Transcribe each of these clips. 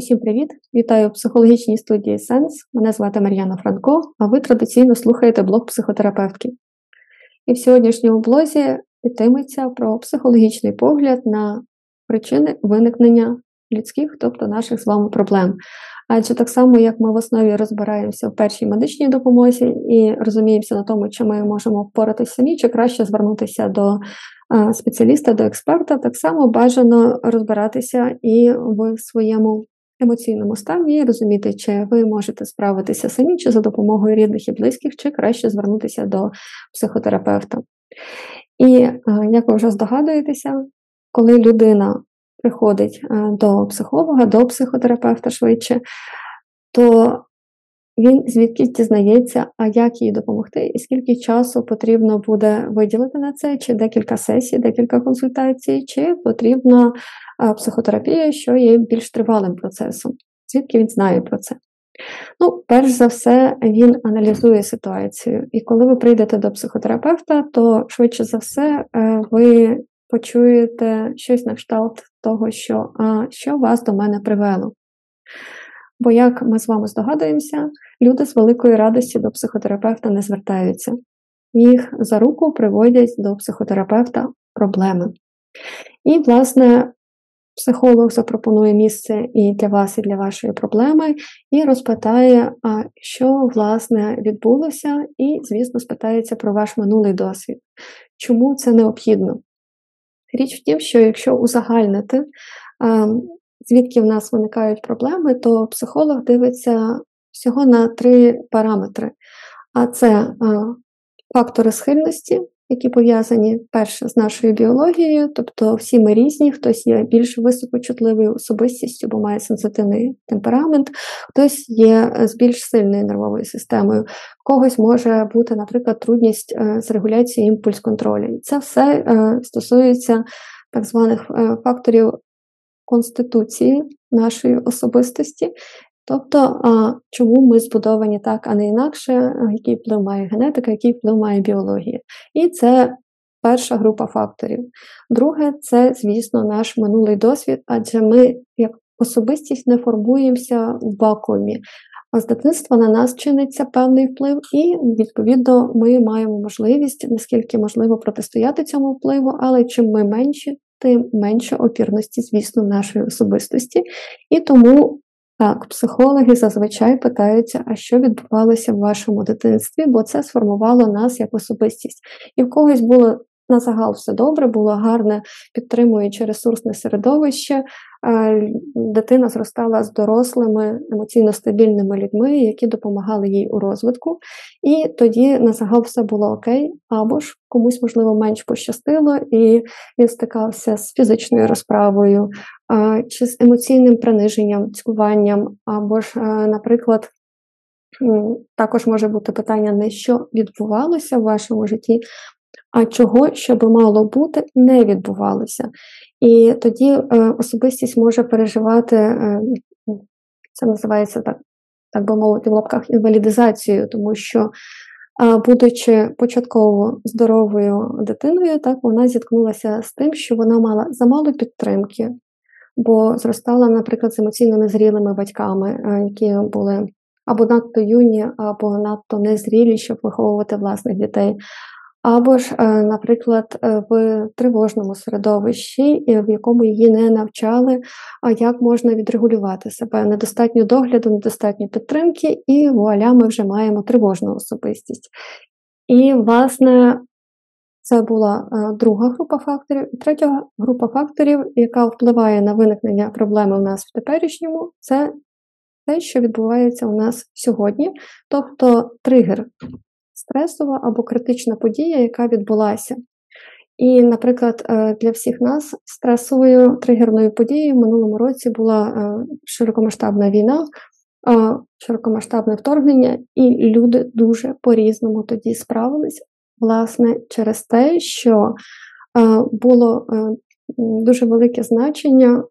Усім привіт! Вітаю у психологічній студії Сенс. Мене звати Мар'яна Франко, а ви традиційно слухаєте блог психотерапевтки. І в сьогоднішньому блозі йтиметься про психологічний погляд на причини виникнення людських, тобто наших з вами проблем. Адже так само, як ми в основі розбираємося в першій медичній допомозі і розуміємося на тому, чи ми можемо впоратися самі, чи краще звернутися до спеціаліста, до експерта, так само бажано розбиратися і в своєму емоційному стані розуміти, чи ви можете справитися самі, чи за допомогою рідних і близьких, чи краще звернутися до психотерапевта. І як ви вже здогадуєтеся, коли людина приходить до психолога, до психотерапевта швидше, то він звідки дізнається, а як їй допомогти, і скільки часу потрібно буде виділити на це, чи декілька сесій, декілька консультацій, чи потрібна психотерапія, що є більш тривалим процесом, звідки він знає про це. Ну, перш за все, він аналізує ситуацію. І коли ви прийдете до психотерапевта, то швидше за все е, ви почуєте щось на кшталт того, що а, що вас до мене привело. Бо, як ми з вами здогадуємося, люди з великої радості до психотерапевта не звертаються. Їх за руку приводять до психотерапевта проблеми. І, власне, психолог запропонує місце і для вас, і для вашої проблеми, і розпитає, а що, власне, відбулося, і, звісно, спитається про ваш минулий досвід. Чому це необхідно? Річ в тім, що якщо узагальнити, звідки в нас виникають проблеми, то психолог дивиться всього на три параметри. А це фактори схильності, які пов'язані перше з нашою біологією, тобто всі ми різні, хтось є більш високочутливою особистістю, бо має сенситивний темперамент, хтось є з більш сильною нервовою системою, когось може бути, наприклад, трудність е, з регуляцією імпульс контролю. Це все е, стосується так званих е, факторів конституції нашої особистості. Тобто, чому ми збудовані так, а не інакше, який вплив має генетика, який вплив має біологія. І це перша група факторів. Друге, це, звісно, наш минулий досвід, адже ми, як особистість, не формуємося в вакуумі. А з дитинства на нас чиниться певний вплив, і, відповідно, ми маємо можливість, наскільки можливо, протистояти цьому впливу, але чим ми менші, тим менше опірності, звісно, нашої особистості. І тому так, психологи зазвичай питаються, а що відбувалося в вашому дитинстві, бо це сформувало нас як особистість. І в когось було на загал все добре, було гарне підтримуючи ресурсне середовище. Дитина зростала з дорослими емоційно стабільними людьми, які допомагали їй у розвитку. І тоді на загал все було окей, або ж комусь, можливо, менш пощастило, і він стикався з фізичною розправою, чи з емоційним приниженням, цькуванням, або ж, наприклад, також може бути питання, не що відбувалося в вашому житті, а чого, що би мало бути, не відбувалося. І тоді е, особистість може переживати, е, це називається так, так би мовити, в лапках інвалідизацією, тому що, будучи початково здоровою дитиною, так вона зіткнулася з тим, що вона мала замало підтримки, бо зростала, наприклад, з емоційно незрілими батьками, е, які були або надто юні, або надто незрілі, щоб виховувати власних дітей. Або ж, е, наприклад, е, в тривожному середовищі, в якому її не навчали, як можна відрегулювати себе. Недостатньо догляду, недостатньо підтримки, і вуаля, ми вже маємо тривожну особистість. І, власне, це була е, друга група факторів. І третя група факторів, яка впливає на виникнення проблеми у нас в теперішньому, це те, що відбувається у нас сьогодні, тобто тригер стресова або критична подія, яка відбулася. І, наприклад, е, для всіх нас стресовою тригерною подією в минулому році була е, широкомасштабна війна, е, широкомасштабне вторгнення, і люди дуже по-різному тоді справились, власне, через те, що було дуже велике значення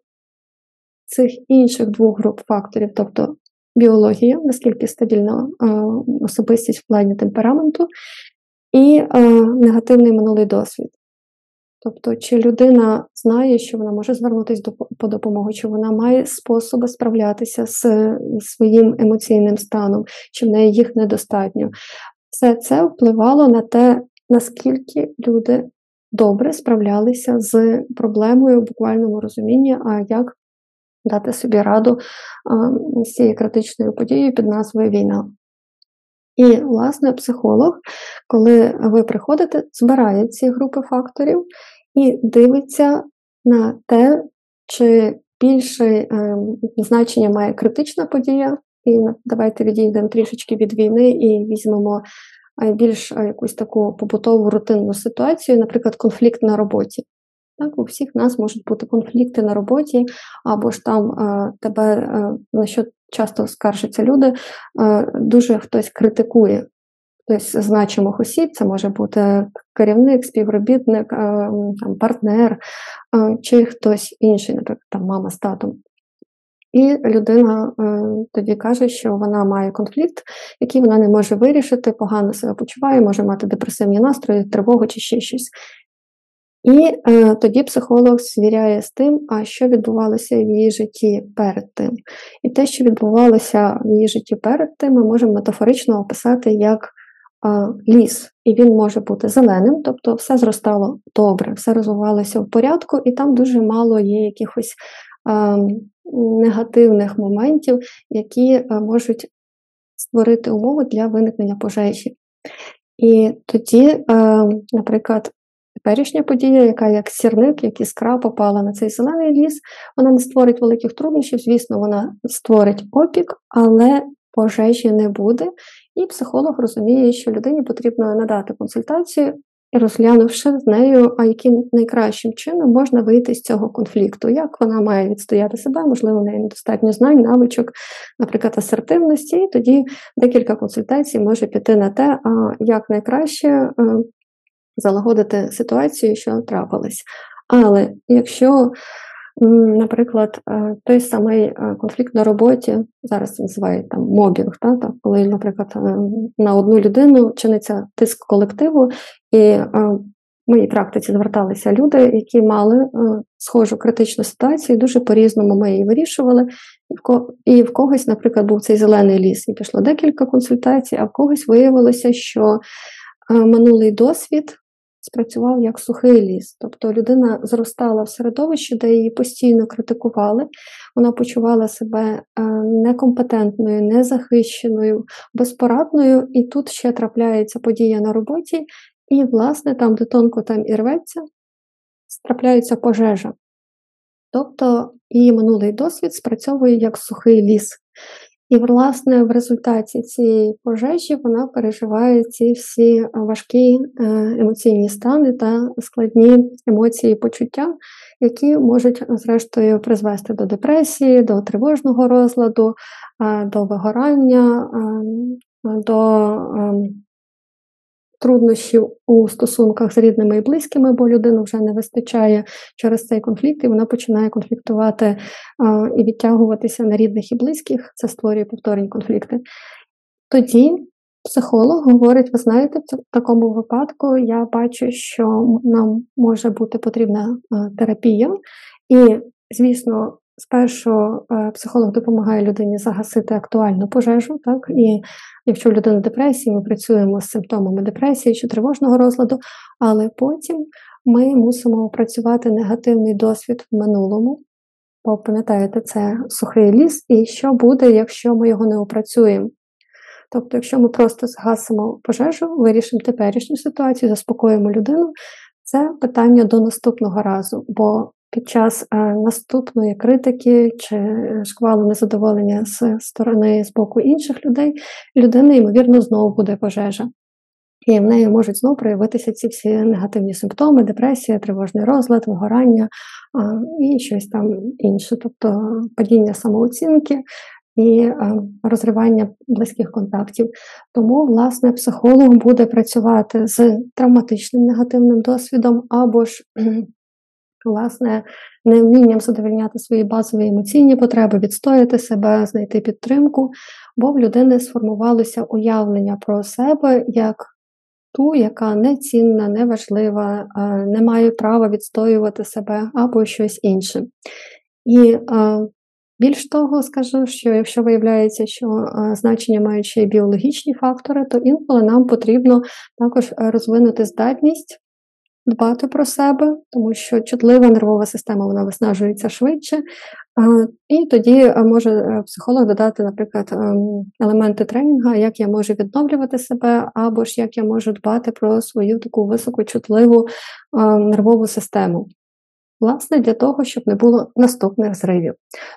цих інших двох груп факторів, тобто біологія, наскільки стабільна особистість в плані темпераменту, і негативний минулий досвід. Тобто, чи людина знає, що вона може звернутися до, по допомогу, чи вона має способи справлятися з своїм емоційним станом, чи в неї їх недостатньо. Все це впливало на те, наскільки люди добре справлялися з проблемою буквальному розумінні, а як дати собі раду з цією критичною подією під назвою Війна. І, власне, психолог, коли ви приходите, збирає ці групи факторів і дивиться на те, чи більше е, значення має критична подія. І давайте відійдемо трішечки від війни і візьмемо більш якусь таку побутову рутинну ситуацію, наприклад, конфлікт на роботі. Так, У всіх нас можуть бути конфлікти на роботі, або ж там е, тебе, е, на що часто скаржаться люди, е, дуже хтось критикує хтось з значимих осіб, це може бути керівник, співробітник, там, партнер чи хтось інший, наприклад, там мама з татом. І людина е, тоді каже, що вона має конфлікт, який вона не може вирішити, погано себе почуває, може мати депресивні настрої, тривогу чи ще щось. І е, тоді психолог звіряє з тим, а що відбувалося в її житті перед тим. І те, що відбувалося в її житті перед тим, ми можемо метафорично описати як е, ліс. І він може бути зеленим, тобто все зростало добре, все розвивалося в порядку, і там дуже мало є якихось е, негативних моментів, які е, можуть створити умови для виникнення пожежі. І тоді, е, наприклад, теперішня подія, яка як сірник, як іскра попала на цей зелений ліс, вона не створить великих труднощів, звісно, вона створить опік, але пожежі не буде. І психолог розуміє, що людині потрібно надати консультацію розглянувши з нею, а яким найкращим чином можна вийти з цього конфлікту, як вона має відстояти себе, можливо, в неї недостатньо знань, навичок, наприклад, асертивності, і тоді декілька консультацій може піти на те, як найкраще е, залагодити ситуацію, що трапилась. Але якщо Наприклад, е, той самий е, конфлікт на роботі, зараз це називають там мобінг, та, та, коли, наприклад, е, на одну людину чиниться тиск колективу, і в моїй практиці зверталися люди, які мали схожу критичну ситуацію, дуже по-різному ми її вирішували. І в когось, наприклад, був цей зелений ліс, і пішло декілька консультацій, а в когось виявилося, що минулий досвід спрацював як сухий ліс. Тобто людина зростала в середовищі, де її постійно критикували, вона почувала себе е, некомпетентною, незахищеною, безпорадною, і тут ще трапляється подія на роботі, і, власне, там, де тонко там і рветься, трапляється пожежа. Тобто її минулий досвід спрацьовує як сухий ліс. І, власне, в результаті цієї пожежі вона переживає ці всі важкі е, емоційні стани та складні емоції почуття, які можуть, зрештою, призвести до депресії, до тривожного розладу, до вигорання, до ем, труднощів у стосунках з рідними і близькими, бо людину вже не вистачає через цей конфлікт, і вона починає конфліктувати і відтягуватися на рідних і близьких, це створює повторні конфлікти. Тоді психолог говорить: ви знаєте, в такому випадку я бачу, що нам може бути потрібна а, терапія, і, звісно, Спершу е, психолог допомагає людині загасити актуальну пожежу, так і якщо людина депресії, ми працюємо з симптомами депресії чи тривожного розладу, але потім ми мусимо опрацювати негативний досвід в минулому, бо пам'ятаєте, це сухий ліс, і що буде, якщо ми його не опрацюємо. Тобто, якщо ми просто згасимо пожежу, вирішимо теперішню ситуацію, заспокоїмо людину, це питання до наступного разу. бо під час е, наступної критики чи шквалу незадоволення з сторони з боку інших людей, людина, ймовірно, знову буде пожежа. І в неї можуть знову проявитися ці всі негативні симптоми, депресія, тривожний розлад, вигорання а, і щось там інше, тобто падіння самооцінки і а, розривання близьких контактів. Тому, власне, психолог буде працювати з травматичним негативним досвідом або ж власне, невмінням задовольняти свої базові емоційні потреби, відстояти себе, знайти підтримку, бо в людини сформувалося уявлення про себе як ту, яка не цінна, не важлива, не має права відстоювати себе або щось інше. І більш того, скажу, що якщо виявляється, що значення мають ще й біологічні фактори, то інколи нам потрібно також розвинути здатність дбати про себе, тому що чутлива нервова система вона виснажується швидше. І тоді е, може е, психолог додати, наприклад, ем, елементи тренінгу, як я можу відновлювати себе, або ж як я можу дбати про свою таку високочутливу ем, нервову систему. Власне, для того, щоб не було наступних зривів.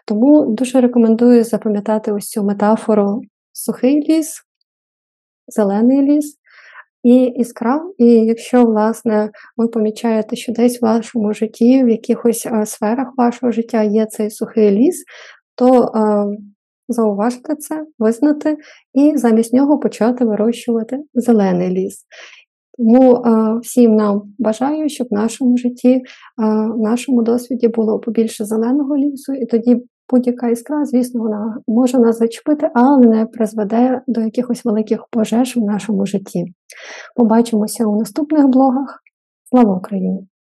Тому дуже рекомендую запам'ятати ось цю метафору сухий ліс, зелений ліс і іскра. І якщо, власне, ви помічаєте, що десь в вашому житті, в якихось а, сферах вашого життя є цей сухий ліс, то а, зауважте це, визнати і замість нього почати вирощувати зелений ліс. Тому а, всім нам бажаю, щоб в нашому житті, в нашому досвіді було побільше зеленого лісу, і тоді будь-яка іскра, звісно, вона може нас зачепити, але не призведе до якихось великих пожеж в нашому житті. Побачимося у наступних блогах. Слава Україні!